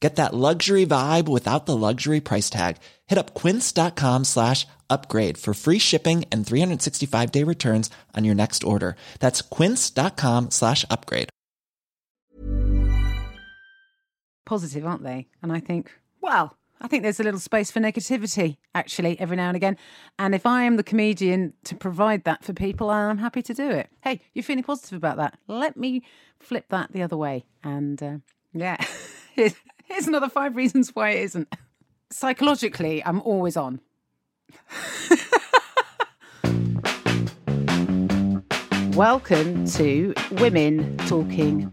Get that luxury vibe without the luxury price tag. Hit up quince.com slash upgrade for free shipping and 365 day returns on your next order. That's quince.com slash upgrade. positive, aren't they? And I think, well, I think there's a little space for negativity, actually, every now and again. And if I am the comedian to provide that for people, I'm happy to do it. Hey, you're feeling positive about that? Let me flip that the other way. And uh, yeah, here's, another five reasons why it isn't. Psychologically, I'm always on. Welcome to Women Talking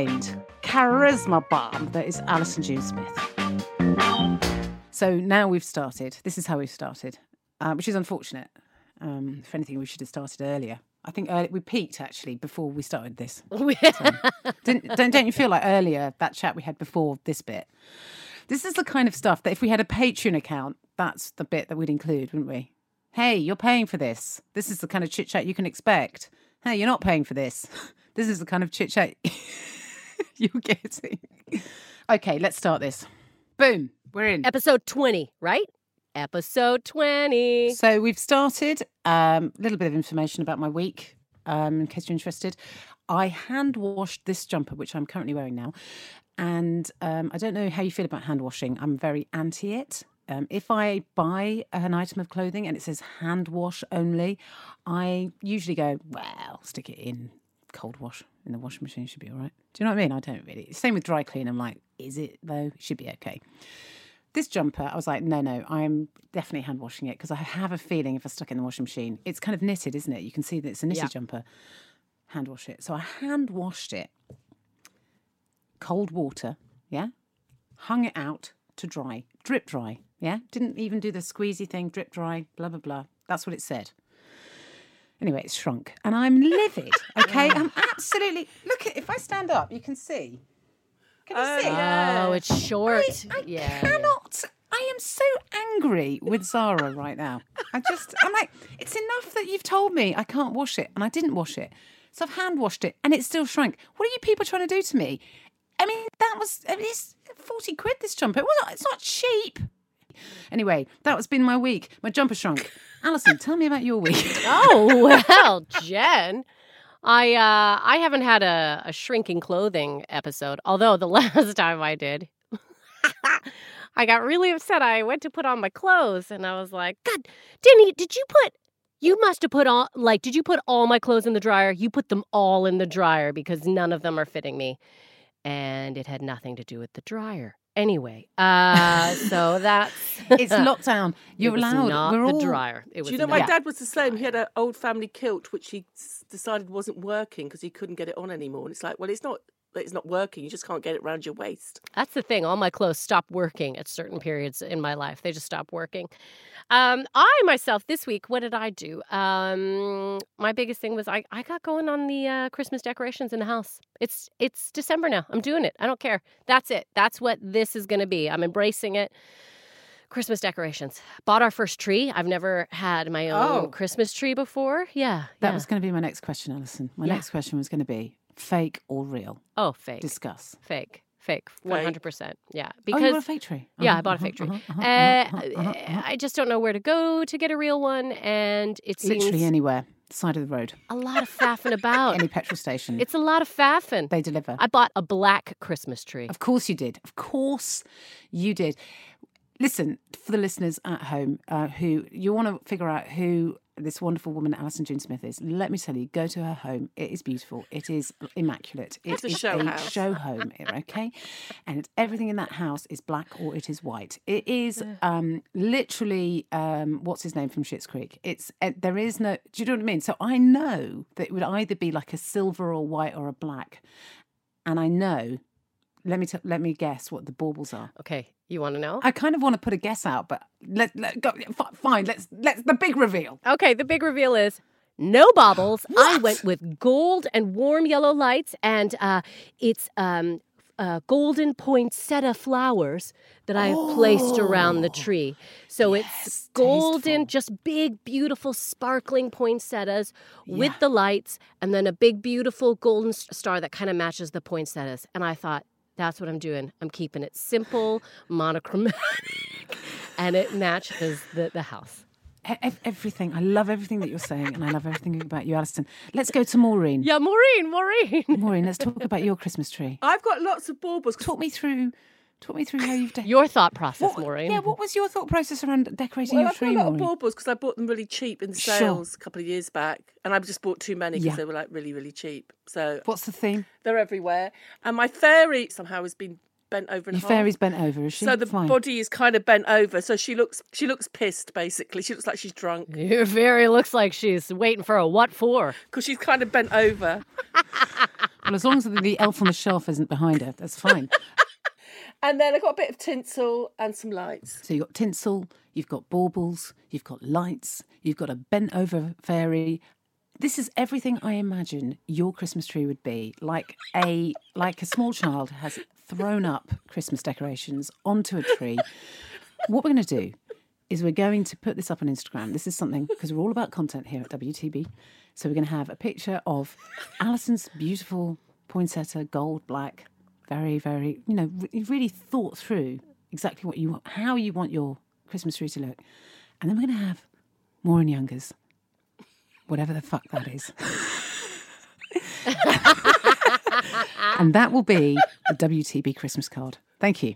charisma bomb that is Alison June Smith. So now we've started. This is how we've started, uh, which is unfortunate. Um, if anything, we should have started earlier. I think early, we peaked actually before we started this. So, didn't, don't, don't you feel like earlier that chat we had before this bit? This is the kind of stuff that if we had a Patreon account, that's the bit that we'd include, wouldn't we? Hey, you're paying for this. This is the kind of chit chat you can expect. Hey, you're not paying for this. This is the kind of chit chat you're getting. Okay, let's start this. Boom, we're in. Episode 20, right? Episode 20. So we've started. A um, little bit of information about my week, um, in case you're interested. I hand washed this jumper, which I'm currently wearing now. And um, I don't know how you feel about hand washing. I'm very anti it. Um, if I buy an item of clothing and it says hand wash only, I usually go, well, stick it in cold wash in the washing machine, should be all right. Do you know what I mean? I don't really. Same with dry clean. I'm like, is it though? It should be okay. This jumper, I was like, no, no, I'm definitely hand washing it because I have a feeling if I stuck it in the washing machine, it's kind of knitted, isn't it? You can see that it's a knitted Yeah. jumper. Hand wash it. So I hand washed it, cold water, yeah, hung it out to dry, drip dry, yeah. Didn't even do the squeezy thing, drip dry, blah blah blah. That's what it said. Anyway, it's shrunk, and I'm livid. Okay, I'm absolutely. Look at if I stand up, you can see. Can you see? Oh, it's short. I, I yeah. cannot. I am so angry with Zara right now. I just, I'm like, it's enough that you've told me I can't wash it, and I didn't wash it. So I've hand washed it, and it's still shrunk. What are you people trying to do to me? I mean, that was, I mean, it's 40 quid this jumper. It wasn't, it's not cheap. Anyway, that was been my week. My jumper shrunk. Alison, tell me about your week. Oh, well, Jen. I uh I haven't had a, a shrinking clothing episode, although the last time I did, I got really upset. I went to put on my clothes and I was like, God, Denny, did you put you must have put all like did you put all my clothes in the dryer? You put them all in the dryer because none of them are fitting me. And it had nothing to do with the dryer. Anyway, uh so that's it's lockdown. You're it was allowed. Not We're the all dryer. It was Do you know not. my dad was the same? He had an old family kilt which he s- decided wasn't working because he couldn't get it on anymore. And it's like, well, it's not. That It's not working. You just can't get it around your waist. That's the thing. All my clothes stop working at certain periods in my life. They just stop working. Um, I myself this week, what did I do? Um, my biggest thing was I, I got going on the uh, Christmas decorations in the house. It's it's December now. I'm doing it. I don't care. That's it. That's what this is going to be. I'm embracing it. Christmas decorations. Bought our first tree. I've never had my own Oh. Christmas tree before. Yeah. That yeah. was going to be my next question, Alison. My Yeah. next question was going to be fake or real. oh fake, Discuss. fake, fake, one hundred percent. Yeah, because oh, you bought because a fake tree. yeah, Uh-huh, I bought a uh-huh, fake tree. uh-huh, uh-huh, Uh, uh-huh, uh-huh, uh-huh. I just don't know where to go to get a real one, and it seems Literally anywhere, side of the road, a lot of faffing about. any petrol station. It's a lot of faffing. they deliver. I bought a black Christmas tree. Of course you did. Of course you did. Listen, for the listeners at home uh, who you want to figure out who this wonderful woman, Alison June Smith, is, let me tell you, go to her home. It is beautiful. It is immaculate. It It's a show a house. show home, okay? And everything in that house is black or it is white. It is um, literally, um, what's his name from Schitt's Creek? It's uh, There is no, do you know what I mean? So I know that it would either be like a silver or white or a black. And I know let me t- let me guess what the baubles are. Okay, you want to know? I kind of want to put a guess out, but let, let go. fi- Fine, let's let's the big reveal. Okay, the big reveal is no baubles. I went with gold and warm yellow lights, and uh, it's um, uh, golden poinsettia flowers that I have placed around the tree. So it's golden, tasteful. just big, beautiful, sparkling poinsettias with the lights, and then a big, beautiful golden star that kind of matches the poinsettias. And I thought, that's what I'm doing. I'm keeping it simple, monochromatic, and it matches the, the house. E- everything. I love everything that you're saying, and I love everything about you, Alison. Let's go to Maureen. Yeah, Maureen, Maureen. Maureen, let's talk about your Christmas tree. I've got lots of baubles. Talk me through. Talk me through how you've decorated. Your thought process, Maureen. Yeah, what was your thought process around decorating Well, your I've got tree, a lot of baubles because I bought them really cheap in Sure. sales a couple of years back, and I just bought too many because Yeah. they were like really, really cheap. So What's the theme? they're everywhere. And my fairy somehow has been bent over in Your half. fairy's bent over, is she? So the Fine. body is kind of bent over, so she looks she looks pissed basically. She looks like she's drunk Your fairy looks like she's waiting for a what for. because she's kind of bent over. Well, as long as the, the elf on the shelf isn't behind her, that's fine. And then I got a bit of tinsel and some lights. So you've got tinsel, you've got baubles, you've got lights, you've got a bent over fairy. This is everything I imagine your Christmas tree would be. Like a like a small child has thrown up Christmas decorations onto a tree. What we're going to do is we're going to put this up on Instagram. This is something because we're all about content here at WTB. So we're going to have a picture of Alison's beautiful poinsettia gold black, very very you know re- really thought through exactly what you how you want your Christmas tree to look, and then we're going to have Maureen Younger's, whatever the fuck that is. and that will be the WTB Christmas card. Thank you.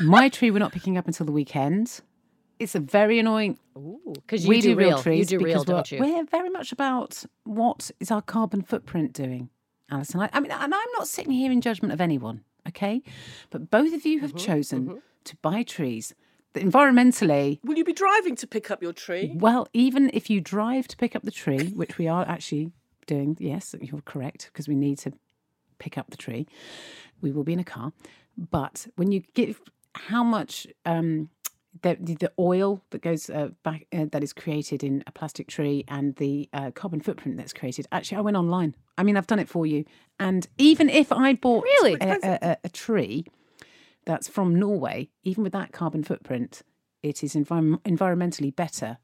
My tree we're not picking up until the weekend. It's a very annoying. Because you we do, do, real trees you do real, don't you? we're very much about what is our carbon footprint doing, Alison. I, I mean, and I'm not sitting here in judgment of anyone, okay? But both of you Mm-hmm, have chosen to buy trees that environmentally Will you be driving to pick up your tree? well, even if you drive to pick up the tree, which we are actually doing, yes, you're correct, because we need to pick up the tree, we will be in a car. But when you give how much um, the, the the oil that goes uh, back uh, that is created in a plastic tree and the uh, carbon footprint that's created, actually, I went online. I mean, I've done it for you. And even if I bought Really? a, a, a, a tree that's from Norway, even with that carbon footprint, it is envi- environmentally better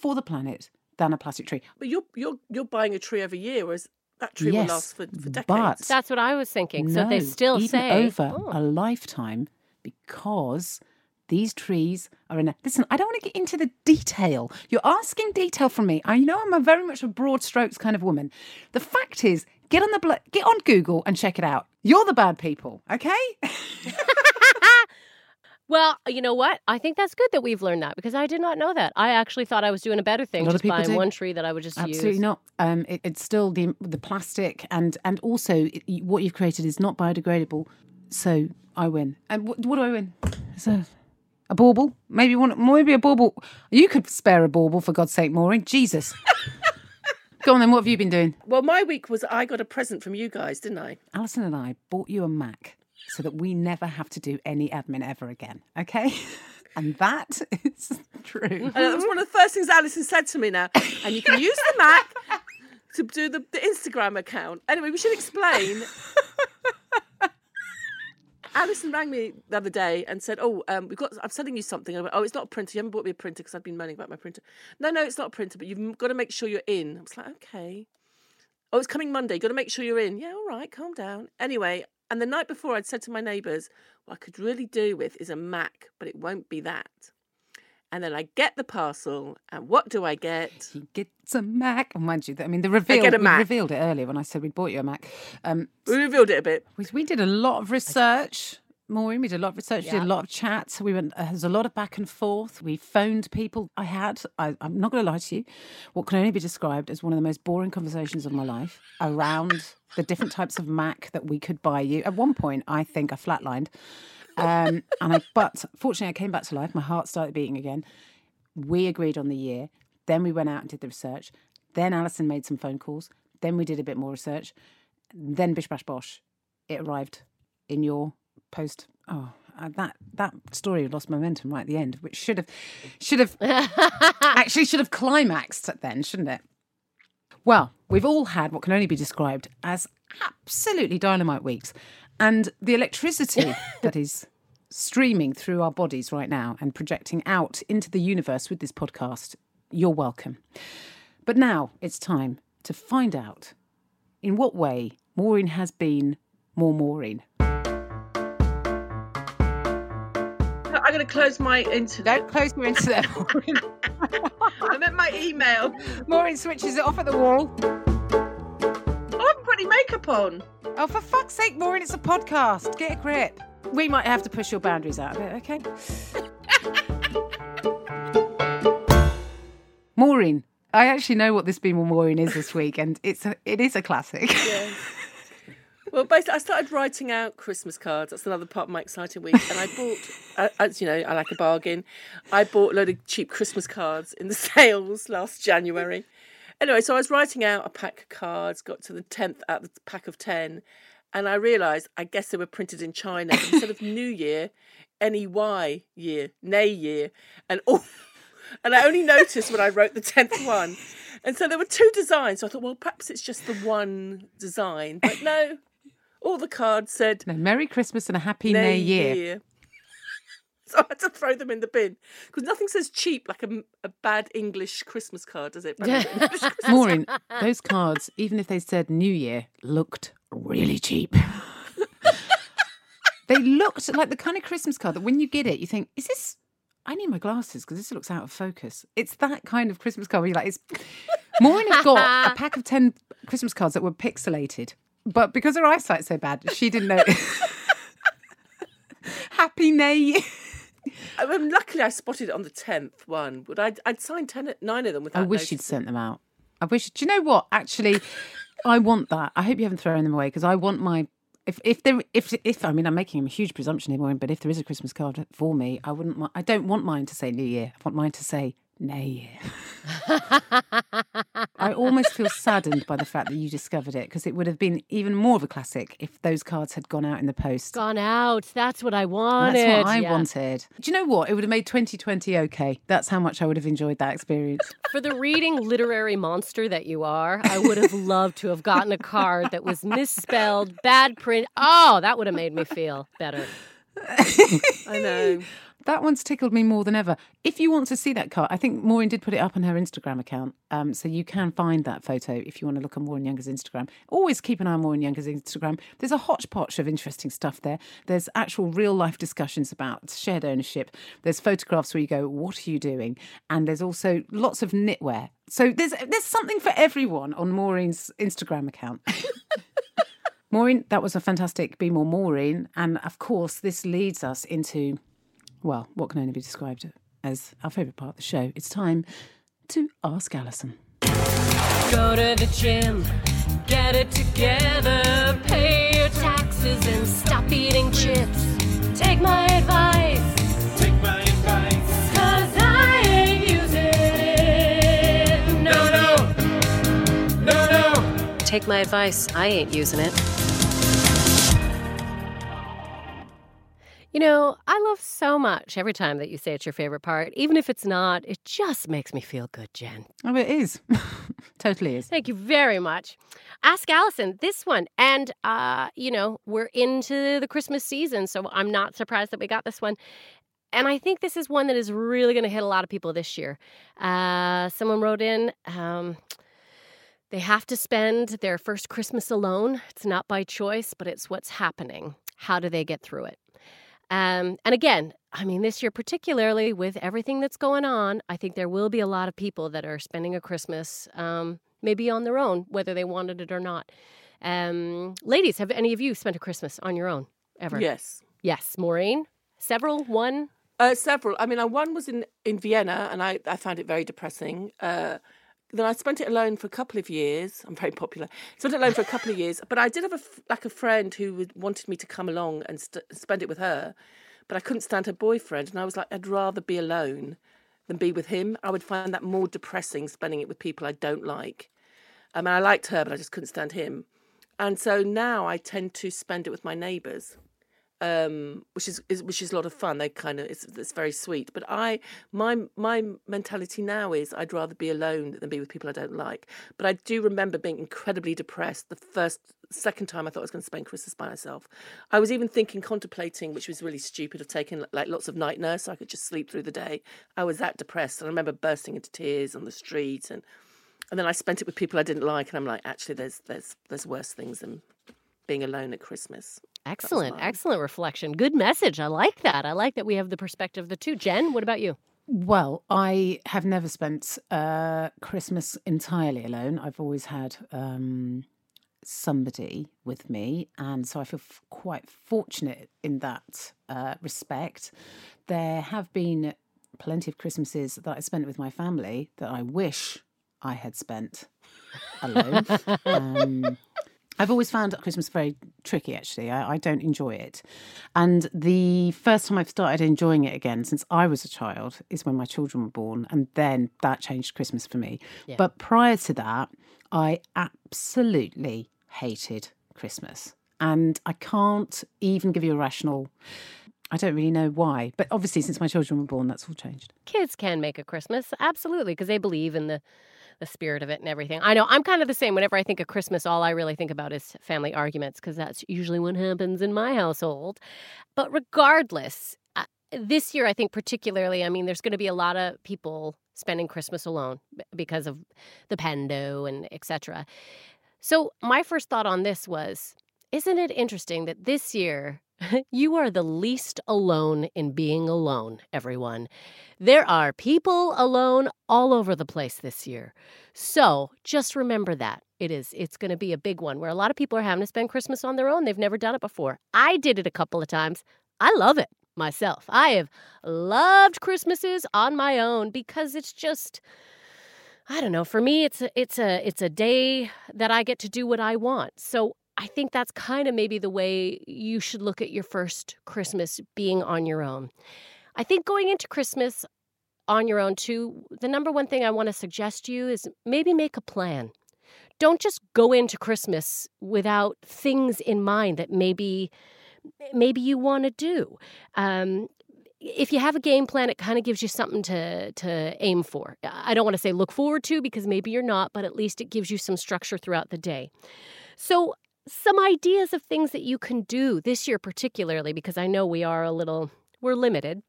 for the planet than a plastic tree. But you're you're you're buying a tree every year, whereas that tree Yes, will last for, for decades. but That's what I was thinking. so they no, still even say over Oh. a lifetime because these trees are in a listen i don't want to get into the detail you're asking detail from me i know i'm a very much a broad strokes kind of woman the fact is get on the blo- get on google and check it out you're the bad people okay Well, you know what? I think that's good that we've learned that because I did not know that. I actually thought I was doing a better thing of just buying do. one tree that I would just Absolutely use. not. Um, it, it's still the the plastic, and and also it, what you've created is not biodegradable. So I win. And what, what do I win? So a bauble, maybe one, maybe a bauble. You could spare a bauble for God's sake, Maureen. Jesus. Go on then. What have you been doing? Well, my week was I got a present from you guys, didn't I? Alison and I bought you a Mac so that we never have to do any admin ever again. Okay. And that is true. And that was one of the first things Alison said to me now. And you can use the Mac to do the, the Instagram account. Anyway, we should explain. Alison rang me the other day and said, "Oh, um, we've got. I'm sending you something." I went, "Oh, it's not a printer. You haven't bought me a printer because I've been moaning about my printer." No, no, it's not a printer, but you've got to make sure you're in. I was like, "Okay." Oh, it's coming Monday. You've Got to make sure you're in. Yeah, all right. Calm down. Anyway, and the night before, I'd said to my neighbours, "What I could really do with is a Mac, but it won't be that." And then I get the parcel, and what do I get? He gets a Mac. And mind you, I mean, the reveal, get a we revealed it earlier when I said we'd bought you a Mac. Um, We revealed it a bit. we, we did a lot of research. Maureen, we did a lot of research. We did a lot of chats. We went. Uh, there was a lot of back and forth. We phoned people. I had. I, I'm not going to lie to you. What can only be described as one of the most boring conversations of my life around the different types of Mac that we could buy you. At one point, I think I flatlined. Um, and I, but fortunately, I came back to life. My heart started beating again. We agreed on the year. Then we went out and did the research. Then Alison made some phone calls. Then we did a bit more research. Then bish bash bosh, it arrived in your post. Oh, uh, that that story lost momentum right at the end, which should have should have actually should have climaxed then, shouldn't it? Well, we've all had what can only be described as absolutely dynamite weeks, and the electricity that is streaming through our bodies right now and projecting out into the universe with this podcast. You're welcome. But now it's time to find out in what way Maureen has been more Maureen. I'm going to close my internet. Don't close your internet, Maureen. I'm at my email. Maureen switches it off at the wall. Makeup on. Oh, for fuck's sake, Maureen, it's a podcast. Get a grip. We might have to push your boundaries out a bit, okay? Maureen, I actually know what this Be More Maureen is this week, and it's a, it is a classic. Well, basically, I started writing out Christmas cards. That's another part of my exciting week. And I bought, uh, as you know, I like a bargain. I bought a load of cheap Christmas cards in the sales last January. Anyway, so I was writing out a pack of cards, got to the 10th out of the pack of 10, and I realised I guess they were printed in China. Instead of New Year, N-E-Y year, Nay year. And all, and I only noticed when I wrote the 10th one. And so there were two designs. So I thought, well, perhaps it's just the one design. But no, all the cards said No, Merry Christmas and a Happy New Year. So I had to throw them in the bin because nothing says cheap like a, a bad English Christmas card, does it? Bad English Maureen, those cards, even if they said New Year, looked really cheap. they looked like the kind of Christmas card that when you get it, you think, is this. I need my glasses because this looks out of focus. It's that kind of Christmas card where you're like, it's. Maureen has got a pack of 10 Christmas cards that were pixelated, but because her eyesight's so bad, she didn't know. Happy New Year. I mean, luckily, I spotted it on the tenth one, but I'd, I'd signed ten, nine of them without. I wish you'd sent them out. I wish. Do you know what? Actually, I want that. I hope you haven't thrown them away because I want my. If if there if if I mean I'm making a huge presumption here, Maureen, but if there is a Christmas card for me, I wouldn't. I don't want mine to say New Year. I want mine to say Nay. I almost feel saddened by the fact that you discovered it because it would have been even more of a classic if those cards had gone out in the post. Gone out. That's what I wanted. That's what I Yeah. wanted. Do you know what? It would have made 2020 okay. That's how much I would have enjoyed that experience. For the reading literary monster that you are, I would have loved to have gotten a card that was misspelled, bad print. Oh, that would have made me feel better. I know. That one's tickled me more than ever. If you want to see that car, I think Maureen did put it up on her Instagram account. Um, so you can find that photo if you want to look on Maureen Younger's Instagram. Always keep an eye on Maureen Younger's Instagram. There's a hodgepodge of interesting stuff there. There's actual real life discussions about shared ownership. There's photographs where you go, What are you doing? And there's also lots of knitwear. So there's there's something for everyone on Maureen's Instagram account. Maureen, that was a fantastic Be More Maureen. And of course, this leads us into, well, what can only be described as our favourite part of the show. It's time to ask Alison. Go to the gym, get it together, pay your taxes and stop eating chips. Take my advice. Take my advice. Cause I ain't using it. No, no. No, no. Take my advice. I ain't using it. You know, I love so much every time that you say it's your favorite part. Even if it's not, it just makes me feel good, Jen. Oh, it is. totally is. Thank you very much. Ask Alison this one. And, uh, you know, we're into the Christmas season, so I'm not surprised that we got this one. And I think this is one that is really going to hit a lot of people this year. Uh, someone wrote in. Um, they have to spend their first Christmas alone. It's not by choice, but it's what's happening. How do they get through it? Um, and again, I mean, this year, particularly with everything that's going on, I think there will be a lot of people that are spending a Christmas um, maybe on their own, whether they wanted it or not. Um, ladies, have any of you spent a Christmas on your own ever? Yes. Yes. Maureen? Several? One? Uh, several. I mean, one was in, in Vienna, and I, I found it very depressing. Uh, then I spent it alone for a couple of years. I'm very popular. Spent it alone for a couple of years, but I did have a like a friend who wanted me to come along and st- spend it with her, but I couldn't stand her boyfriend, and I was like, I'd rather be alone than be with him. I would find that more depressing spending it with people I don't like. I mean, I liked her, but I just couldn't stand him, and so now I tend to spend it with my neighbours um, which is, is, which is a lot of fun. They kind of it's, it's very sweet. But I my my mentality now is I'd rather be alone than be with people I don't like. But I do remember being incredibly depressed the first second time I thought I was going to spend Christmas by myself. I was even thinking contemplating, which was really stupid, of taking like lots of night nurse so I could just sleep through the day. I was that depressed, and I remember bursting into tears on the street and. And then I spent it with people I didn't like, and I'm like, actually, there's there's there's worse things than being alone at Christmas. Excellent, excellent reflection. Good message. I like that. I like that we have the perspective of the two. Jen, what about you? Well, I have never spent uh, Christmas entirely alone. I've always had um, somebody with me, and so I feel f- quite fortunate in that uh, respect. There have been plenty of Christmases that I spent with my family that I wish I had spent alone. um, I've always found Christmas very tricky, actually. I, I, don't enjoy it. And the first time I've started enjoying it again since I was a child is when my children were born. And then that changed Christmas for me. Yeah. But prior to that, I absolutely hated Christmas. And I can't even give you a rational. I don't really know why, but obviously, since my children were born, that's all changed. Kids can make a Christmas, absolutely, because they believe in the the spirit of it and everything. I know I'm kind of the same. Whenever I think of Christmas, all I really think about is family arguments because that's usually what happens in my household. But regardless, uh, this year, I think particularly, I mean, there's going to be a lot of people spending Christmas alone because of the pando and etc. So my first thought on this was, isn't it interesting that this year you are the least alone in being alone, everyone. There are people alone all over the place this year. So just remember that. It is. It's going to be a big one where a lot of people are having to spend Christmas on their own. They've never done it before. I did it a couple of times. I love it myself. I have loved Christmases on my own because it's just I don't know, for me it's a, it's a it's a day that I get to do what I want. So I think that's kind of maybe the way you should look at your first Christmas being on your own. I think going into Christmas on your own, too, the number one thing I want to suggest to you is maybe make a plan. Don't just go into Christmas without things in mind that maybe maybe you want to do. Um, if you have a game plan, it kind of gives you something to to aim for. I don't want to say look forward to because maybe you're not, but at least it gives you some structure throughout the day. So some ideas of things that you can do this year, particularly because I know we are a little, we're limited.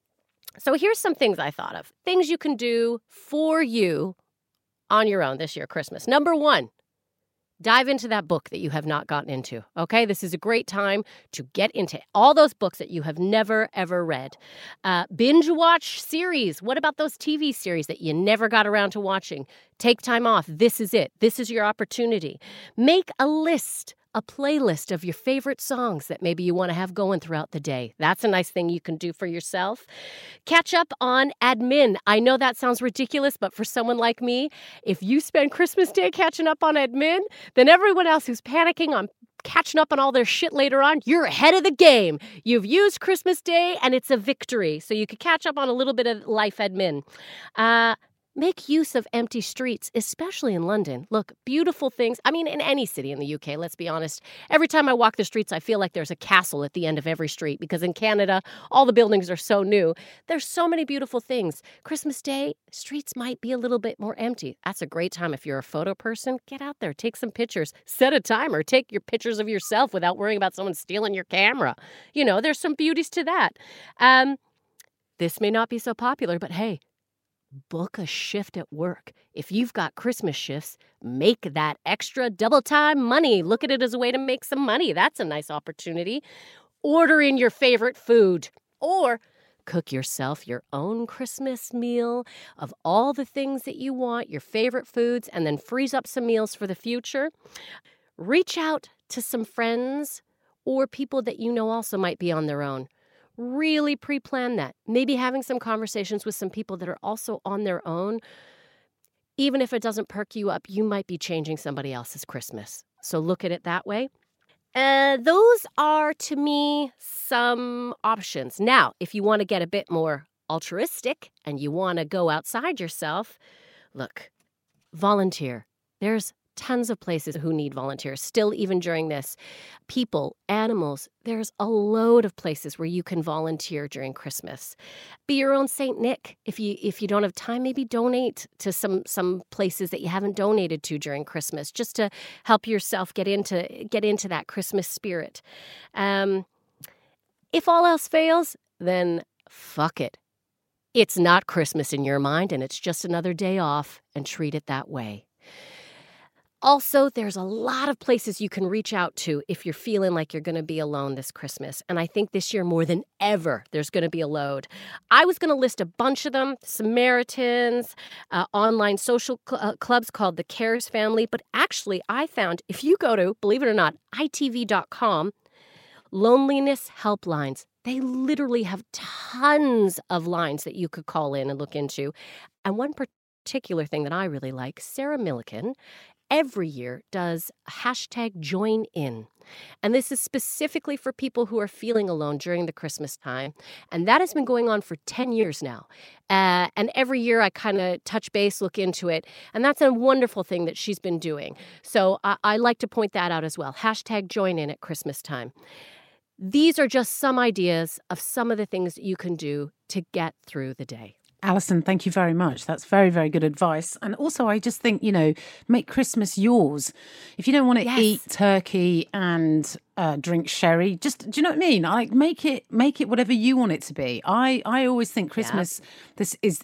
So here's some things I thought of things you can do for you on your own this year, Christmas. Number one, dive into that book that you have not gotten into. Okay, this is a great time to get into all those books that you have never ever read. Uh, binge watch series. What about those TV series that you never got around to watching? Take time off. This is it. This is your opportunity. Make a list a playlist of your favorite songs that maybe you want to have going throughout the day. That's a nice thing you can do for yourself. Catch up on admin. I know that sounds ridiculous, but for someone like me, if you spend Christmas Day catching up on admin, then everyone else who's panicking on catching up on all their shit later on, you're ahead of the game. You've used Christmas Day and it's a victory. So you could catch up on a little bit of life admin. Uh, Make use of empty streets, especially in London. Look, beautiful things. I mean, in any city in the UK, let's be honest. Every time I walk the streets, I feel like there's a castle at the end of every street because in Canada, all the buildings are so new. There's so many beautiful things. Christmas Day, streets might be a little bit more empty. That's a great time if you're a photo person. Get out there, take some pictures, set a timer, take your pictures of yourself without worrying about someone stealing your camera. You know, there's some beauties to that. Um, this may not be so popular, but hey, book a shift at work. If you've got Christmas shifts, make that extra double time money. Look at it as a way to make some money. That's a nice opportunity. Order in your favorite food or cook yourself your own Christmas meal of all the things that you want, your favorite foods, and then freeze up some meals for the future. Reach out to some friends or people that you know also might be on their own really pre plan that. Maybe having some conversations with some people that are also on their own. Even if it doesn't perk you up, you might be changing somebody else's Christmas. So look at it that way. Uh, those are, to me, some options. Now, if you want to get a bit more altruistic and you want to go outside yourself, look, volunteer. There's tons of places who need volunteers. Still even during this people animals there's a load of places where you can volunteer during christmas. Be your own saint nick. If you if you don't have time maybe donate to some some places that you haven't donated to during christmas just to help yourself get into get into that christmas spirit. Um if all else fails then fuck it. It's not christmas in your mind and it's just another day off and treat it that way also, there's a lot of places you can reach out to if you're feeling like you're going to be alone this Christmas. And I think this year more than ever, there's going to be a load. I was going to list a bunch of them Samaritans, uh, online social cl- uh, clubs called the Cares Family. But actually, I found if you go to, believe it or not, itv.com, loneliness helplines. They literally have tons of lines that you could call in and look into. And one particular thing that I really like, Sarah Millican every year does hashtag join in. And this is specifically for people who are feeling alone during the Christmas time. And that has been going on for 10 years now. Uh, and every year I kind of touch base, look into it. And that's a wonderful thing that she's been doing. So I, I like to point that out as well. Hashtag join in at Christmas time. These are just some ideas of some of the things that you can do to get through the day. Alison, thank you very much. That's very, very good advice. And also, I just think, you know, make Christmas yours. If you don't want to yes. eat turkey and uh, drink sherry, just do you know what I mean? Like make it, make it whatever you want it to be. I, I always think Christmas. Yeah. This is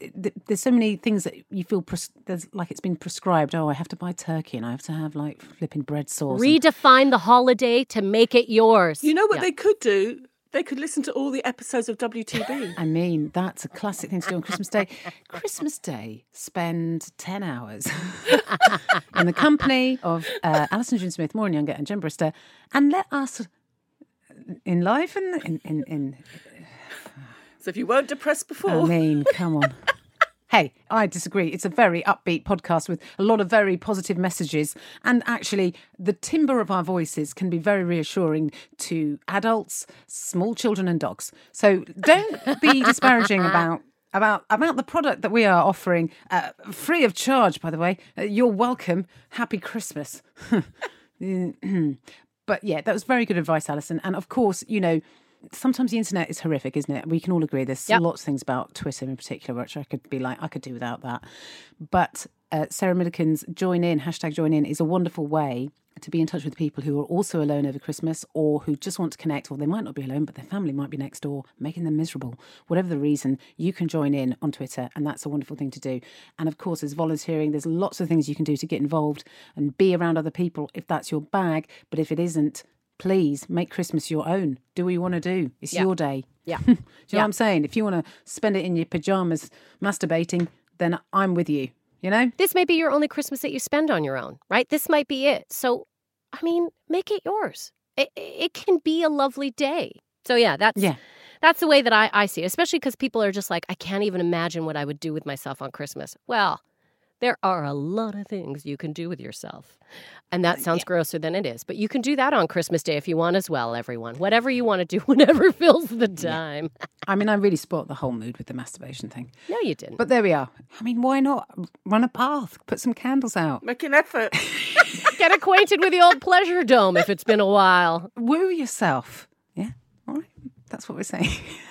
there's so many things that you feel pres- there's like it's been prescribed. Oh, I have to buy turkey and I have to have like flipping bread sauce. Redefine and... the holiday to make it yours. You know what yeah. they could do? They could listen to all the episodes of WTB. I mean, that's a classic thing to do on Christmas Day. Christmas Day, spend 10 hours in the company of uh, Alison June Smith, Maureen Younger, and Jen Brister, and let us in life and in, in, in. So if you weren't depressed before. I mean, come on. Hey, I disagree. It's a very upbeat podcast with a lot of very positive messages. And actually, the timbre of our voices can be very reassuring to adults, small children, and dogs. So don't be disparaging about about about the product that we are offering, uh, free of charge, by the way. Uh, you're welcome. Happy Christmas. but yeah, that was very good advice, Alison. And of course, you know, sometimes the internet is horrific, isn't it? We can all agree. There's yep. lots of things about Twitter in particular, which I could be like, I could do without that. But uh, Sarah Millican's join in, hashtag join in, is a wonderful way to be in touch with people who are also alone over Christmas or who just want to connect, or they might not be alone, but their family might be next door, making them miserable. Whatever the reason, you can join in on Twitter, and that's a wonderful thing to do. And of course, there's volunteering, there's lots of things you can do to get involved and be around other people if that's your bag. But if it isn't, please make Christmas your own. Do what you want to do. It's yeah. your day. Yeah. do you know yeah. what I'm saying? If you want to spend it in your pajamas masturbating, then I'm with you. You know? This may be your only Christmas that you spend on your own, right? This might be it. So, I mean, make it yours. It, it can be a lovely day. So, yeah, that's. Yeah. That's the way that I, I see it, especially because people are just like, I can't even imagine what I would do with myself on Christmas. Well, There are a lot of things you can do with yourself. And that uh, sounds grosser than it is. But you can do that on Christmas Day if you want as well, everyone. Whatever you want to do, whenever fills the time. I mean, I really spoilt the whole mood with the masturbation thing. No, you didn't. But there we are. I mean, why not run a path, put some candles out, Make an effort. Get acquainted with the old pleasure dome if it's been a while. woo yourself? Yeah, all right. That's what we're saying.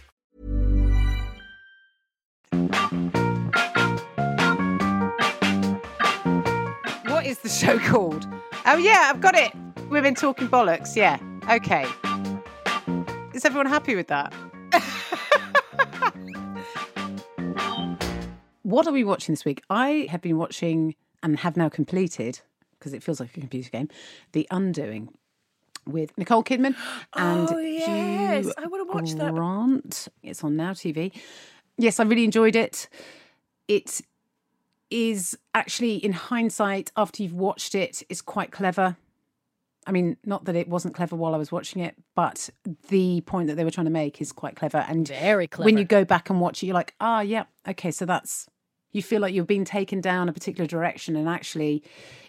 What is the show called? Oh, yeah, I've got it. Women Talking Bollocks. Yeah. Okay. Is everyone happy with that? what are we watching this week? I have been watching and have now completed, because it feels like a computer game, The Undoing with Nicole Kidman and Oh, yes. Hugh I wanna watch that. Grant. It's on Now TV. Yes, I really enjoyed it. It is actually, in hindsight, after you've watched it, is quite clever. I mean, not that it wasn't clever while I was watching it, but the point that they were trying to make is quite clever. And Very clever. When you go back and watch it, you're like, ah, yeah, okay, so that's you feel like you're being taken down a particular direction, and actually,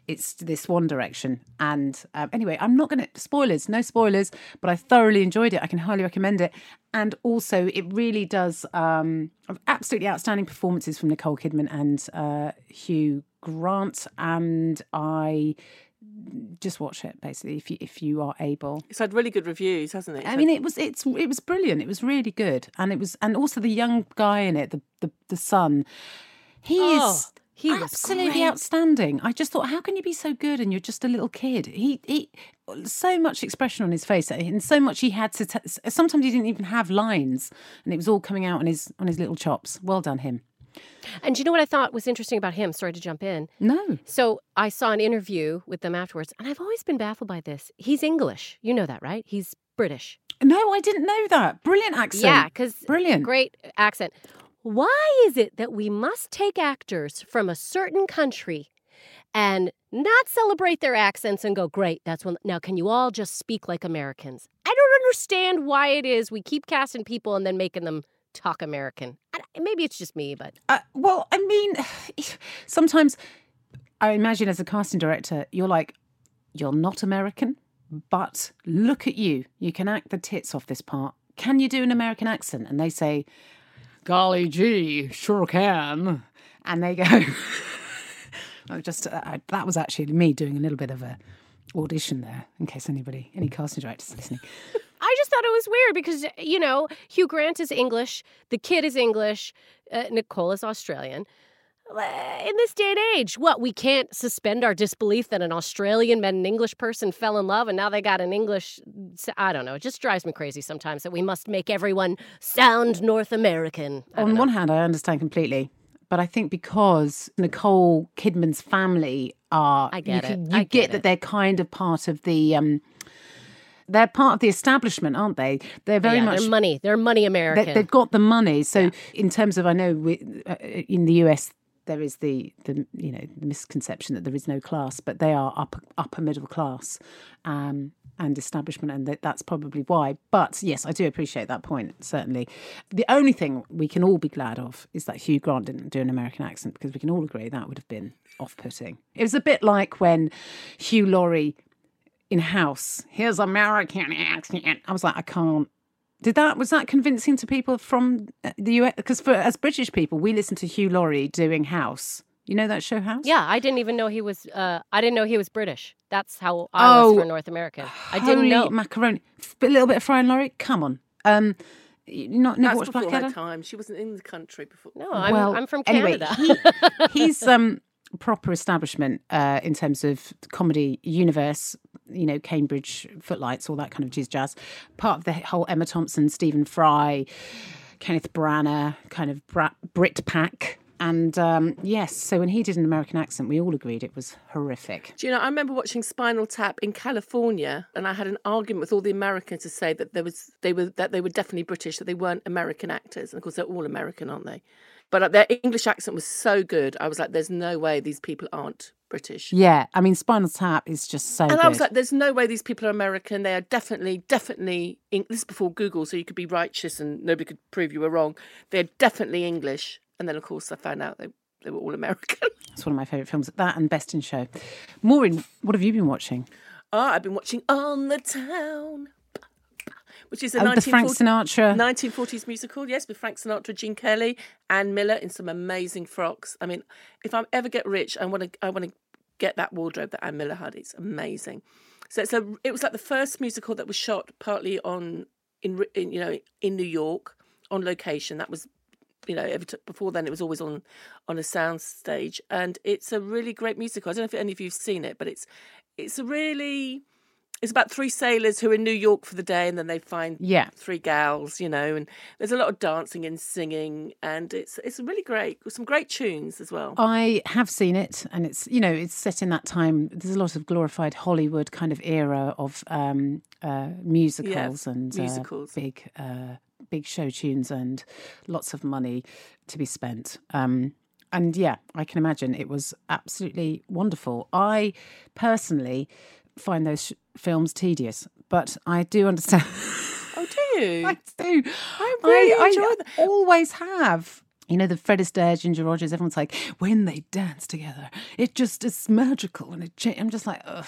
it's this one direction. And um, anyway, I'm not going to spoilers, no spoilers, but I thoroughly enjoyed it. I can highly recommend it. And also, it really does um, absolutely outstanding performances from Nicole Kidman and uh, Hugh Grant. And I just watch it basically if you if you are able. It's had really good reviews, hasn't it? I mean, it was it's it was brilliant. It was really good, and it was and also the young guy in it, the the, the son. He Oh, is he absolutely great. outstanding. I just thought, how can you be so good and you're just a little kid? He he, so much expression on his face, and so much he had to. T- sometimes he didn't even have lines, and it was all coming out on his on his little chops. Well done, him. And do you know what I thought was interesting about him? Sorry to jump in. No, So I saw an interview with them afterwards, and I've always been baffled by this. He's English. You know that, right? He's British. no, I didn't know that. Brilliant accent. Yeah, because brilliant. great accent. Why is it that we must take actors from a certain country and not celebrate their accents and go, great, that's one. Now, can you all just speak like Americans? I don't understand why it is we keep casting people and then making them talk American. I, maybe it's just me, but Uh, well, I mean, sometimes I imagine as a casting director, you're like, you're not American, but look at you. You can act the tits off this part. Can you do an American accent? And they say, golly gee, sure can. And they go, I just uh, that was actually me doing a little bit of a audition there, in case anybody, any casting directors listening. I just thought it was weird because you know Hugh Grant is English, the kid is English, uh, Nicole is Australian. Uh, In this day and age, what we can't suspend our disbelief that an Australian met an English person, fell in love, and now they got an English. I don't know. It just drives me crazy sometimes that we must make everyone sound North American. On know. one hand, I understand completely, but I think because Nicole Kidman's family are, I get you, it. you I get, get that they're kind of part of the. Um, they're part of the establishment, aren't they? They're very yeah, much they're money. They're money American. They, they've got the money. So in terms of, I know we, uh, in the US there is the the you know the misconception that there is no class, but they are upper upper middle class. Um, and establishment, and that, that's probably why. But yes, I do appreciate that point. Certainly, the only thing we can all be glad of is that Hugh Grant didn't do an American accent because we can all agree that would have been off-putting. It was a bit like when Hugh Laurie in House, his American accent. I was like, I can't. Did that was that convincing to people from uh, the US? Because for as British people, we listen to Hugh Laurie doing House. You know that show House? yeah, I didn't even know he was. Uh, I didn't know he was British. That's how I was Oh, for North American. I didn't Holy know. macaroni. A little bit of Fry and Laurie. Come on. Um, not never That's watched before Blackadder? her time. She wasn't in the country before. no, I'm, well, I'm from anyway, Canada. he- he's um proper establishment uh, in terms of comedy universe. You know, Cambridge Footlights, all that kind of jizz jazz. Part of the whole Emma Thompson, Stephen Fry, Kenneth Branagh kind of Brit pack. And um, yes, so when he did an American accent, we all agreed it was horrific. Do you know? I remember watching Spinal Tap in California, and I had an argument with all the Americans to say that there was they were that they were definitely British, that they weren't American actors, and of course they're all American, aren't they? But uh, their English accent was so good. I was like, "There's no way these people aren't British." Yeah, I mean, Spinal Tap is just so And good. I was like, "There's no way these people are American. They are definitely, definitely. Eng- This is before Google, so you could be righteous and nobody could prove you were wrong. They're definitely English." And then, of course, I found out they they were all American. it's one of my favourite films. That and Best in Show. Maureen, what have you been watching? Ah, I've been watching On the Town, which is a Oh, the Frank Sinatra. 1940s musical, yes, with Frank Sinatra, Gene Kelly, Ann Miller in some amazing frocks. I mean, if I ever get rich, I want to I want to get that wardrobe that Ann Miller had. It's amazing. So it's a, it was like the first musical that was shot partly on in, in you know in New York on location. That was you know every t- before then it was always on on a sound stage, and it's a really great musical. I don't know if any of you've seen it, but it's it's a really it's about three sailors who are in New York for the day, and then they find Yeah. three gals, you know, and there's a lot of dancing and singing, and it's it's really great with some great tunes as well. I have seen it, and it's you know it's set in that time. There's a lot of glorified Hollywood kind of era of um, uh, musicals and uh, musicals. big uh, big show tunes and lots of money to be spent. Um, and yeah, I can imagine it was absolutely wonderful. I personally find those sh- films tedious, but I do understand. Oh, do you? I do. I really enjoy I them. always have. You know, the Fred Astaire, Ginger Rogers, everyone's like, when they dance together, it just is magical. And it cha-. I'm just like, ugh,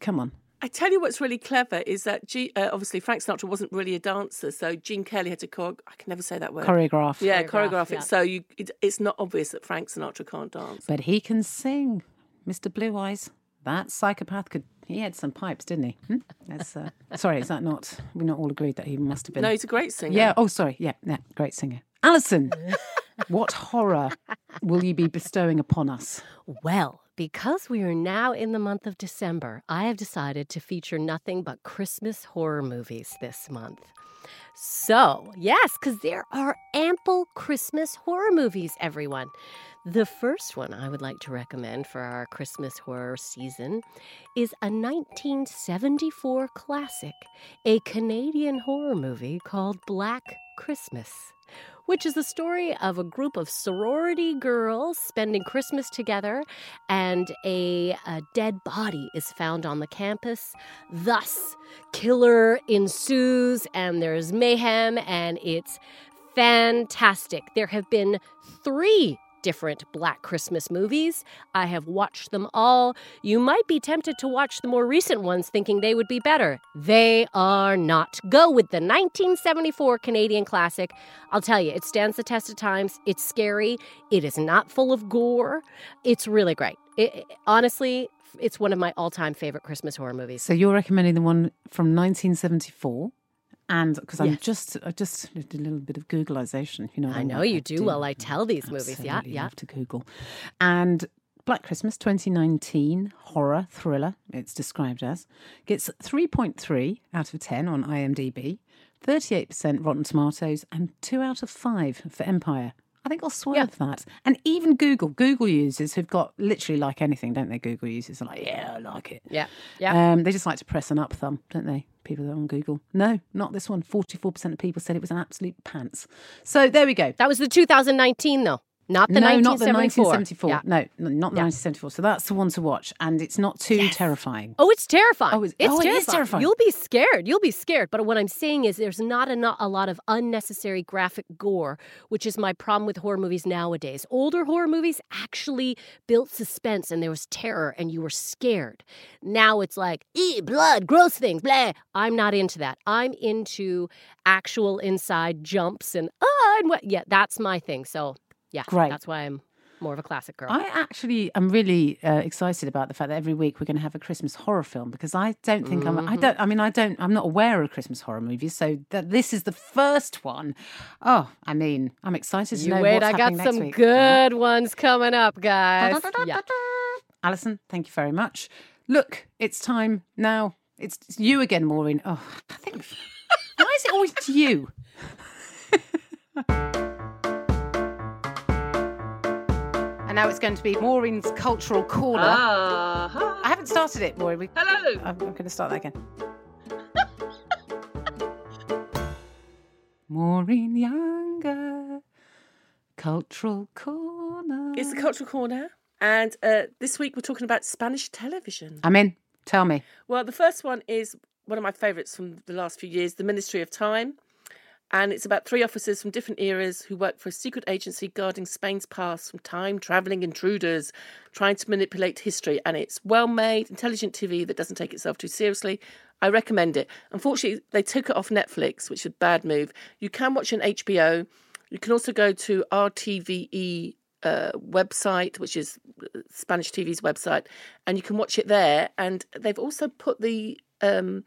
come on. I tell you what's really clever is that G, uh, obviously Frank Sinatra wasn't really a dancer, so Gene Kelly had to chore- I can never say that word. Choreograph. yeah, Choreograph, choreograph yeah. it. So you, it, it's not obvious that Frank Sinatra can't dance. But he can sing, Mr. Blue Eyes. That psychopath could. He had some pipes, didn't he? Hmm? That's, uh, sorry, is that not? We not all agreed that he must have been. No, he's a great singer. Yeah. Oh, sorry. Yeah. Yeah. Great singer. Alison, what horror will you be bestowing upon us? Well, because we are now in the month of December, I have decided to feature nothing but Christmas horror movies this month. So, yes, because there are ample Christmas horror movies, everyone. The first one I would like to recommend for our Christmas horror season is a 1974 classic, a Canadian horror movie called Black Christmas which is the story of a group of sorority girls spending Christmas together, and a, a dead body is found on the campus. Thus, killer ensues, and there's mayhem, and it's fantastic. There have been three different Black Christmas movies. I have watched them all. You might be tempted to watch the more recent ones thinking they would be better. They are not. Go with the 1974 Canadian classic. I'll tell you, it stands the test of times. It's scary. It is not full of gore. It's really great. It, honestly, it's one of my all time favorite Christmas horror movies. So you're recommending the one from 1974, And because I'm just, I just did a little bit of Googleization. You know, what I know you do. Well, I tell these movies. Yeah, yeah. Love to Google. And Black Christmas 2019 horror thriller, it's described as, gets 3.3 out of 10 on IMDb, 38% Rotten Tomatoes, and 2 out of 5 for Empire. I think I'll swerve that. And even Google, Google users who've got literally like anything, don't they? Google users are like, yeah, I like it. Yeah, yeah. Um, they just like to press an up thumb, don't they? People that are on Google. No, not this one. 44% of people said it was an absolute pants. So there we go. That was the 2019, though, not the no, 1974. not the 1974. Yeah. No, not the Yeah. 1974. So that's the one to watch, and it's not too terrifying. Oh, it's terrifying. Oh, it's- it's oh, terrifying. is terrifying. You'll be scared. You'll be scared. But what I'm saying is there's not a, not a lot of unnecessary graphic gore, which is my problem with horror movies nowadays. Older horror movies actually built suspense and there was terror and you were scared. Now it's like, ee, blood, gross things, blah. I'm not into that. I'm into actual inside jumps and, ah, and what. Yeah, that's my thing. So, yeah, Great. that's why I'm more of a classic girl. I actually am really uh, excited about the fact that every week we're going to have a Christmas horror film because I don't think I'm. Mm-hmm. I don't. I mean, I don't. I'm not aware of Christmas horror movies, so that this is the first one. Oh, I mean, I'm excited to you know wait, I got some week. good ones coming up, guys. Yeah. Alison, thank you very much. Look, it's time now. It's it's you again, Maureen. Oh, I think. Why is it always you? and now it's going to be Maureen's cultural corner. Ah, I haven't started it, Maureen. We- hello. I'm, I'm going to start that again. Maureen Younger, cultural corner. It's the Cultural Corner, and uh, this week we're talking about Spanish television. I'm in. Tell me. Well, the first one is one of my favourites from the last few years, The Ministry of Time. And it's about three officers from different eras who work for a secret agency guarding Spain's past from time travelling intruders trying to manipulate history. And it's well made, intelligent TV that doesn't take itself too seriously. I recommend it. Unfortunately, they took it off Netflix, which is a bad move. You can watch on HBO. You can also go to RTVE uh, website, which is uh, Spanish TV's website, and you can watch it there. And they've also put the um,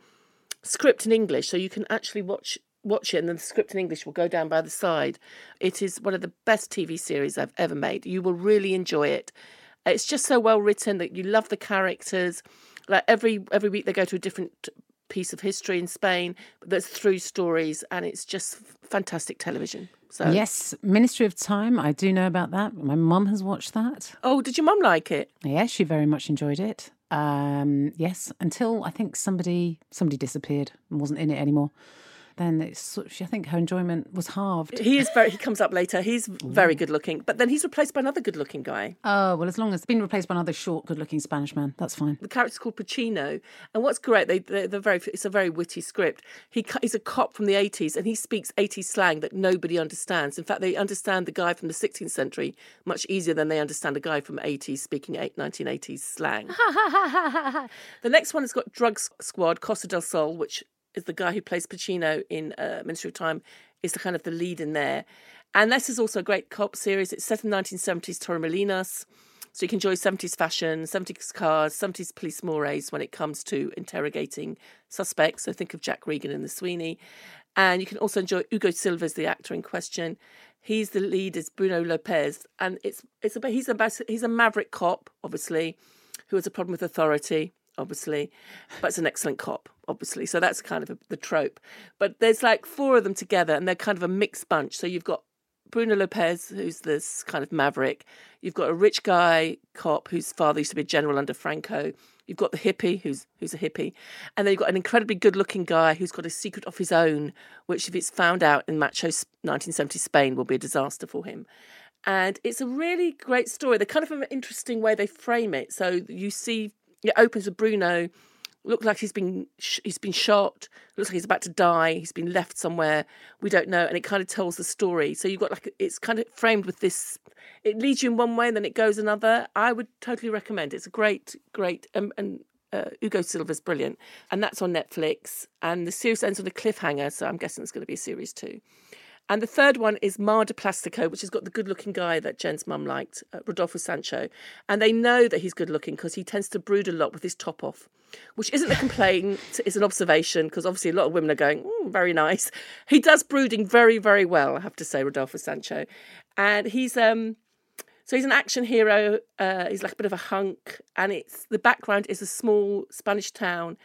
script in English, so you can actually watch watch it, and then the script in English will go down by the side. It is one of the best TV series I've ever made. You will really enjoy it. It's just so well written that you love the characters. Like every every week they go to a different piece of history in Spain, but there's through stories, and it's just fantastic television. So Yes, Ministry of Time. I do know about that. My mum has watched that. Oh, did your mum like it? Yes, she very much enjoyed it. Um, yes, until I think somebody somebody disappeared and wasn't in it anymore. Then it's I think her enjoyment was halved. He is very. He comes up later. He's very good looking, but then he's replaced by another good looking guy. Oh well, as long as it's been replaced by another short, good-looking Spanish man, that's fine. The character's called Pacino, and what's great, they they're, they're very. It's a very witty script. He he's a cop from the eighties, and he speaks eighties slang that nobody understands. In fact, they understand the guy from the sixteenth century much easier than they understand a guy from eighties speaking 1980s slang. The next one has got Drug Squad, Costa del Sol, which is the guy who plays Pacino in uh, Ministry of Time, is the kind of the lead in there. And this is also a great cop series. It's set in 1970s Torremolinos. So you can enjoy 70s fashion, 70s cars, 70s police mores when it comes to interrogating suspects. So think of Jack Regan in The Sweeney. And you can also enjoy Hugo Silva as the actor in question. He's the lead is Bruno Lopez, and it's it's about he's a he's a maverick cop, obviously, who has a problem with authority, obviously, but it's an excellent cop, obviously. So that's kind of a, the trope. But there's like four of them together, and they're kind of a mixed bunch. So you've got Bruno Lopez, who's this kind of maverick. You've got a rich guy cop whose father used to be a general under Franco. You've got the hippie, who's who's a hippie, and then you've got an incredibly good-looking guy who's got a secret of his own, which, if it's found out in macho 1970 Spain, will be a disaster for him. And it's a really great story. They're kind of an interesting way they frame it. So you see, it opens with Bruno looked like he's been sh- he's been shot. Looks like he's about to die. He's been left somewhere. We don't know. And it kind of tells the story. So you've got like it's kind of framed with this it leads you in one way and then it goes another. I would totally recommend it. it's a great great um, and uh, Hugo Silva's brilliant, and that's on Netflix. And the series ends on a cliffhanger, so I'm guessing it's going to be a series two. And the third one is Mar de Plastico, which has got the good looking guy that Jen's mum liked, uh, Rodolfo Sancho. And they know that he's good looking because he tends to brood a lot with his top off, which isn't a complaint, it's an observation because obviously a lot of women are going, "Mm, very nice. He does brooding very, very well, I have to say, Rodolfo Sancho. And he's. um so he's an action hero. Uh, he's like a bit of a hunk, and it's the background is a small Spanish town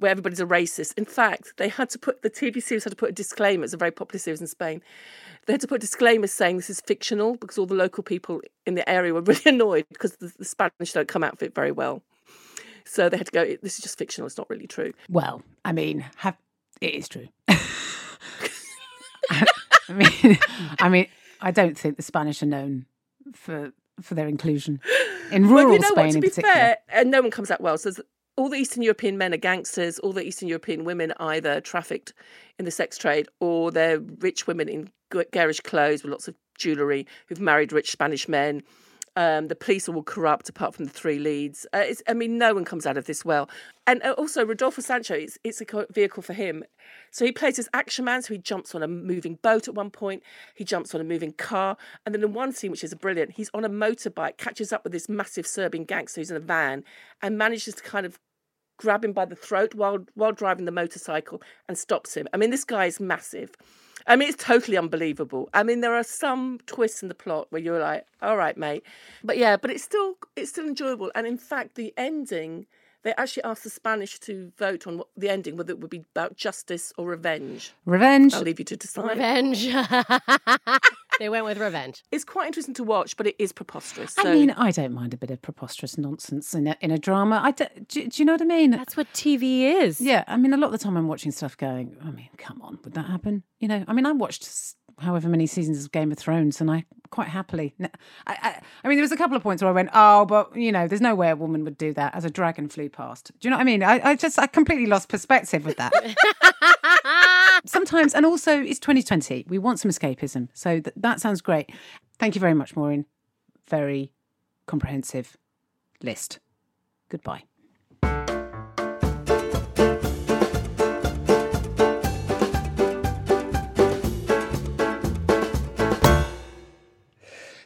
where everybody's a racist. In fact, they had to put the TV series had to put a disclaimer. It's a very popular series in Spain. They had to put a disclaimer saying this is fictional because all the local people in the area were really annoyed because the, the Spanish don't come out of it very well. So they had to go. This is just fictional. It's not really true. Well, I mean, have it is true. I mean, I mean, I don't think the Spanish are known for for their inclusion in rural well, you know Spain what? To in be particular. fair, and no one comes out well. So all the Eastern European men are gangsters. All the Eastern European women are either trafficked in the sex trade or they're rich women in garish clothes with lots of jewellery who've married rich Spanish men. Um, the police are all corrupt, apart from the three leads. Uh, I mean, no one comes out of this well. And uh, also, Rodolfo Sancho, it's, it's a vehicle for him. So he plays as action man. So he jumps on a moving boat at one point. He jumps on a moving car, and then in one scene, which is brilliant, he's on a motorbike, catches up with this massive Serbian gangster who's in a van, and manages to kind of grab him by the throat while while driving the motorcycle and stops him. I mean, this guy is massive. I mean, it's totally unbelievable. I mean, there are some twists in the plot where you're like, "All right, mate," but yeah, but it's still it's still enjoyable. And in fact, the ending. They actually asked the Spanish to vote on what the ending, whether it would be about justice or revenge. Revenge. I'll leave you to decide. Revenge. they went with revenge. It's quite interesting to watch, but it is preposterous. I mean, I don't mind a bit of preposterous nonsense in a, in a drama. I don't, do, do you know what I mean? That's what TV is. Yeah, I mean, a lot of the time I'm watching stuff going, I mean, come on, would that happen? You know, I mean, I watched however many seasons of Game of Thrones and I quite happily. I mean, there was a couple of points where I went, oh, but, you know, there's no way a woman would do that as a dragon flew past. Do you know what I mean? I, I just, I completely lost perspective with that. Sometimes, and also it's 2020. We want some escapism. So th- that sounds great. Thank you very much, Maureen. Very comprehensive list. Goodbye.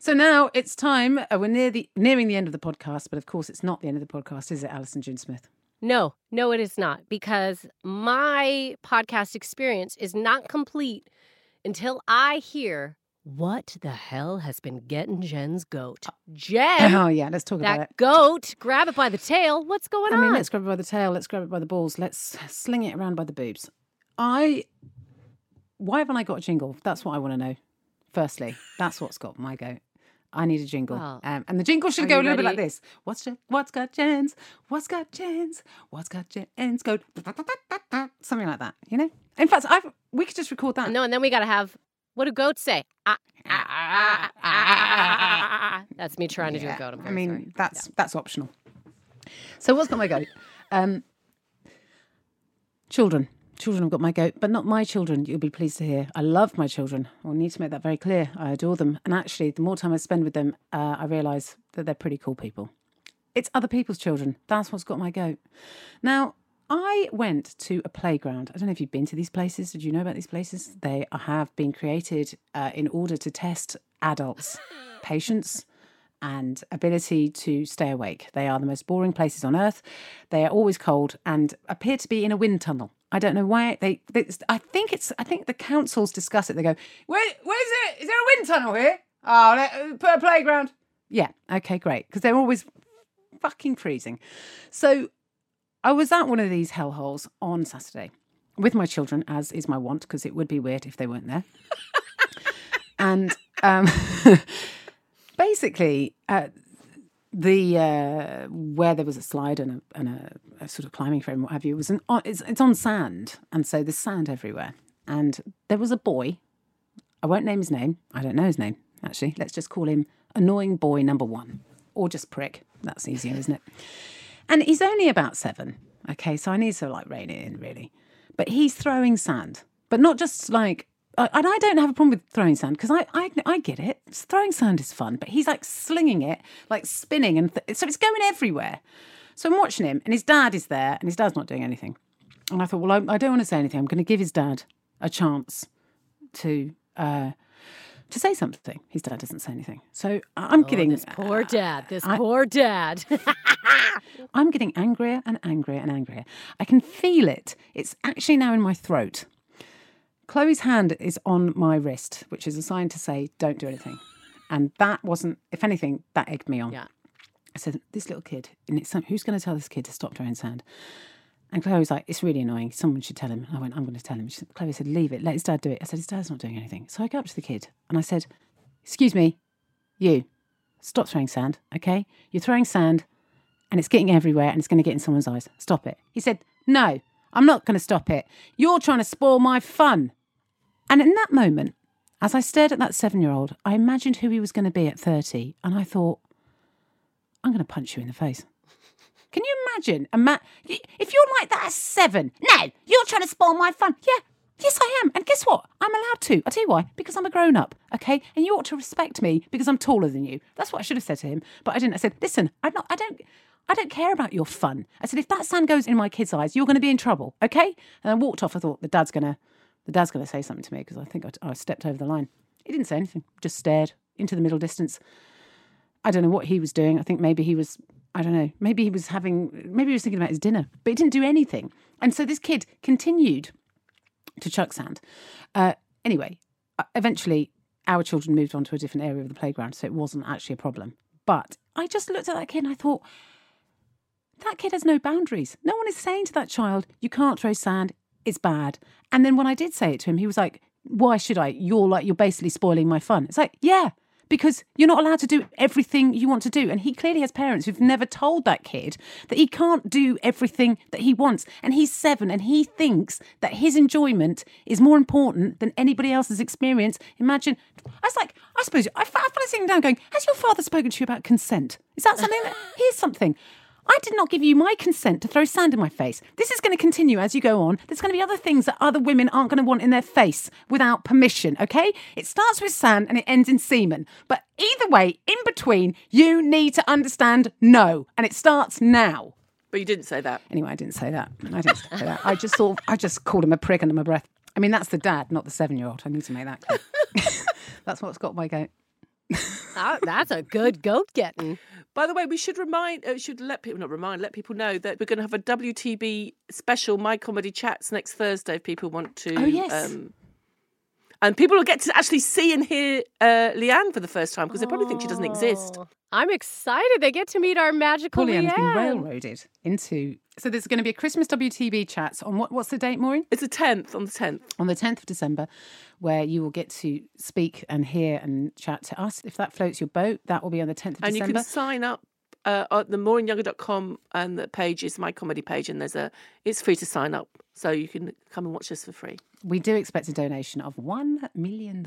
So now it's time. Uh, we're near the nearing the end of the podcast, but of course it's not the end of the podcast, is it, Alison June Smith? No, no, it is not because my podcast experience is not complete until I hear what the hell has been getting Jen's goat. Uh, Jen, Oh yeah, let's talk about that it. goat, grab it by the tail. What's going I on? mean, let's grab it by the tail. Let's grab it by the balls. Let's sling it around by the boobs. I. Why haven't I got a jingle? That's what I want to know. Firstly, that's what's got my goat. I need a jingle, Well, um, and the jingle should go a little bit like ready? this. What's what's got Jen's? What's got Jen's? What's got Jen's goat? Something like that. You know. In fact, I we could just record that. no, and then we got to have what do goats say? Ah, ah, ah, ah. That's me trying to do a goat. I mean, sorry. that's that's optional. So what's got my goat? Um, children. Children have got my goat, but not my children. You'll be pleased to hear. I love my children. I need to make that very clear. I adore them, and actually, the more time I spend with them, uh, I realise that they're pretty cool people. It's other people's children. That's what's got my goat. Now, I went to a playground. I don't know if you've been to these places. Did you know about these places? They have been created uh, in order to test adults' patience and ability to stay awake. They are the most boring places on earth. They are always cold and appear to be in a wind tunnel. I don't know why they. they I think it's. I think the councils discuss it. They go, "Where, where's it? Is there a wind tunnel here? Oh, let, put a playground." Yeah. Okay. Great. Because they're always fucking freezing. So I was at one of these hellholes on Saturday with my children, as is my wont, because it would be weird if they weren't there. and um, basically, uh, the uh, where there was a slide and a, and a, a sort of climbing frame, what have you, was an, it's, it's on sand, and so there's sand everywhere. And there was a boy. I won't name his name. I don't know his name actually. Let's just call him annoying boy number one, or just prick. That's easier, isn't it? And he's only about seven. Okay, so I need to like rein it in really. But he's throwing sand, but not just like. And I don't have a problem with throwing sand because I, I I get it. Throwing sand is fun, but he's like slinging it, like spinning, and th- so it's going everywhere. So I'm watching him, and his dad is there, and his dad's not doing anything. And I thought, well, I, I don't want to say anything. I'm going to give his dad a chance to uh, to say something. His dad doesn't say anything. So I'm Oh, getting this poor dad. This I- poor dad. I'm getting angrier and angrier and angrier. I can feel it. It's actually now in my throat. Chloe's hand is on my wrist, which is a sign to say, don't do anything. And that wasn't, if anything, that egged me on. Yeah. I said, this little kid, and it's who's going to tell this kid to stop throwing sand? And Chloe was like, it's really annoying. Someone should tell him. I went, I'm going to tell him. She said, Chloe said, leave it. Let his dad do it. I said, his dad's not doing anything. So I go up to the kid and I said, excuse me, you, stop throwing sand, okay? You're throwing sand and it's getting everywhere and it's going to get in someone's eyes. Stop it. He said, No, I'm not going to stop it. You're trying to spoil my fun. And in that moment, as I stared at that seven year old, I imagined who he was going to be at 30 and I thought, I'm going to punch you in the face. Can you imagine? A ma- if you're like that at seven, no, you're trying to spoil my fun. Yeah, yes, I am. And guess what? I'm allowed to. I'll tell you why. Because I'm a grown up, okay? And you ought to respect me because I'm taller than you. That's what I should have said to him. But I didn't. I said, listen, I'm not, I don't. I don't care about your fun. I said, if that sand goes in my kid's eyes, you're going to be in trouble, okay? And I walked off. I thought the dad's gonna, the dad's gonna say something to me because I think I, I stepped over the line. He didn't say anything. Just stared into the middle distance. I don't know what he was doing. I think maybe he was, I don't know, maybe he was having, maybe he was thinking about his dinner, but he didn't do anything. And so this kid continued to chuck sand. Uh, anyway, uh, eventually our children moved on to a different area of the playground, so it wasn't actually a problem. But I just looked at that kid and I thought, that kid has no boundaries. No one is saying to that child, you can't throw sand, it's bad. And then when I did say it to him, he was like, why should I? You're like, you're basically spoiling my fun. It's like, yeah, because you're not allowed to do everything you want to do. And he clearly has parents who've never told that kid that he can't do everything that he wants. And he's seven and he thinks that his enjoyment is more important than anybody else's experience. Imagine, I was like, I suppose, I, I like sitting down going, has your father spoken to you about consent? Is that something that, here's something. I did not give you my consent to throw sand in my face. This is going to continue as you go on. There's going to be other things that other women aren't going to want in their face without permission, okay? It starts with sand and it ends in semen. But either way, in between, you need to understand no. And it starts now. But you didn't say that. Anyway, I didn't say that. I didn't say that. I just thought, I just called him a prick under my breath. I mean, that's the dad, not the seven year old. I need to make that clear. that's what's got my goat. Ah, that's a good goat getting. By the way, we should remind, uh, should let people not remind, let people know that we're going to have a WTB special My Comedy Chats next Thursday if people want to. Oh, yes. Um, and people will get to actually see and hear uh, Leanne for the first time because they probably think she doesn't exist. I'm excited. They get to meet our magical Paulianne's been Leanne. railroaded into. So there's going to be a Christmas WTB chats on what? What's the date, Maureen? It's the 10th, on the 10th. On the 10th of December, where you will get to speak and hear and chat to us. If that floats your boat, that will be on the 10th of December. And you can sign up uh, at the maureenyounger.com and the page is my comedy page and there's a it's free to sign up so you can come and watch us for free we do expect a donation of $1 million.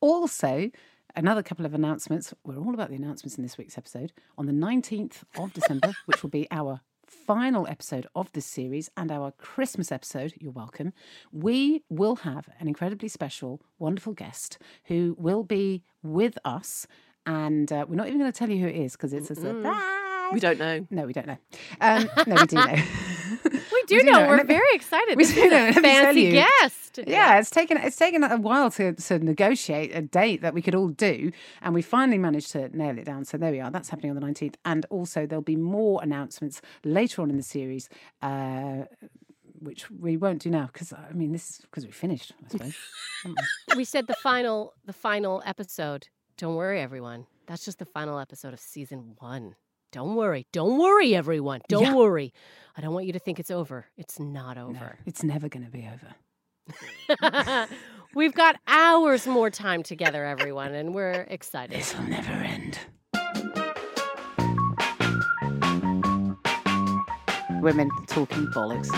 Also, another couple of announcements. We're all about the announcements in this week's episode. On the 19th of December, which will be our final episode of this series and our Christmas episode, you're welcome, we will have an incredibly special, wonderful guest who will be with us. And uh, we're not even going to tell you who it is because it's a surprise. we don't know No, we don't know. Um, no, we do know. We do We know. know. We're me- very excited. we This do know. a Let me tell fancy guest. Yeah, it's taken it's taken a while to, to negotiate a date that we could all do, and we finally managed to nail it down. So there we are. That's happening on the nineteenth, and also there'll be more announcements later on in the series, uh, which we won't do now because I mean this is because we finished. I suppose. we? we said the final the final episode. Don't worry, everyone. That's just the final episode of season one. Don't worry. Don't worry, everyone. Don't Yeah. worry. I don't want you to think it's over. It's not no, over. it's never going to be over. We've got hours more time together, everyone, and we're excited. This will never end. Women talking bollocks.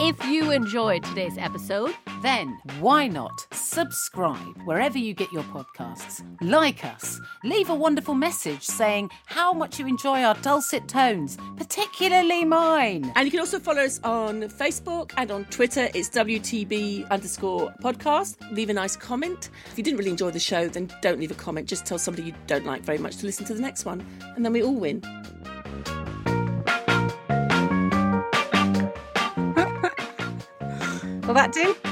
If you enjoyed today's episode, Then why not subscribe wherever you get your podcasts? Like us, leave a wonderful message saying how much you enjoy our dulcet tones, particularly mine. and you can also follow us on facebook and on twitter it's wtb underscore podcast leave a nice comment if you didn't really enjoy the show then don't leave a comment just tell somebody you don't like very much to listen to the next one and then we all win Will that do?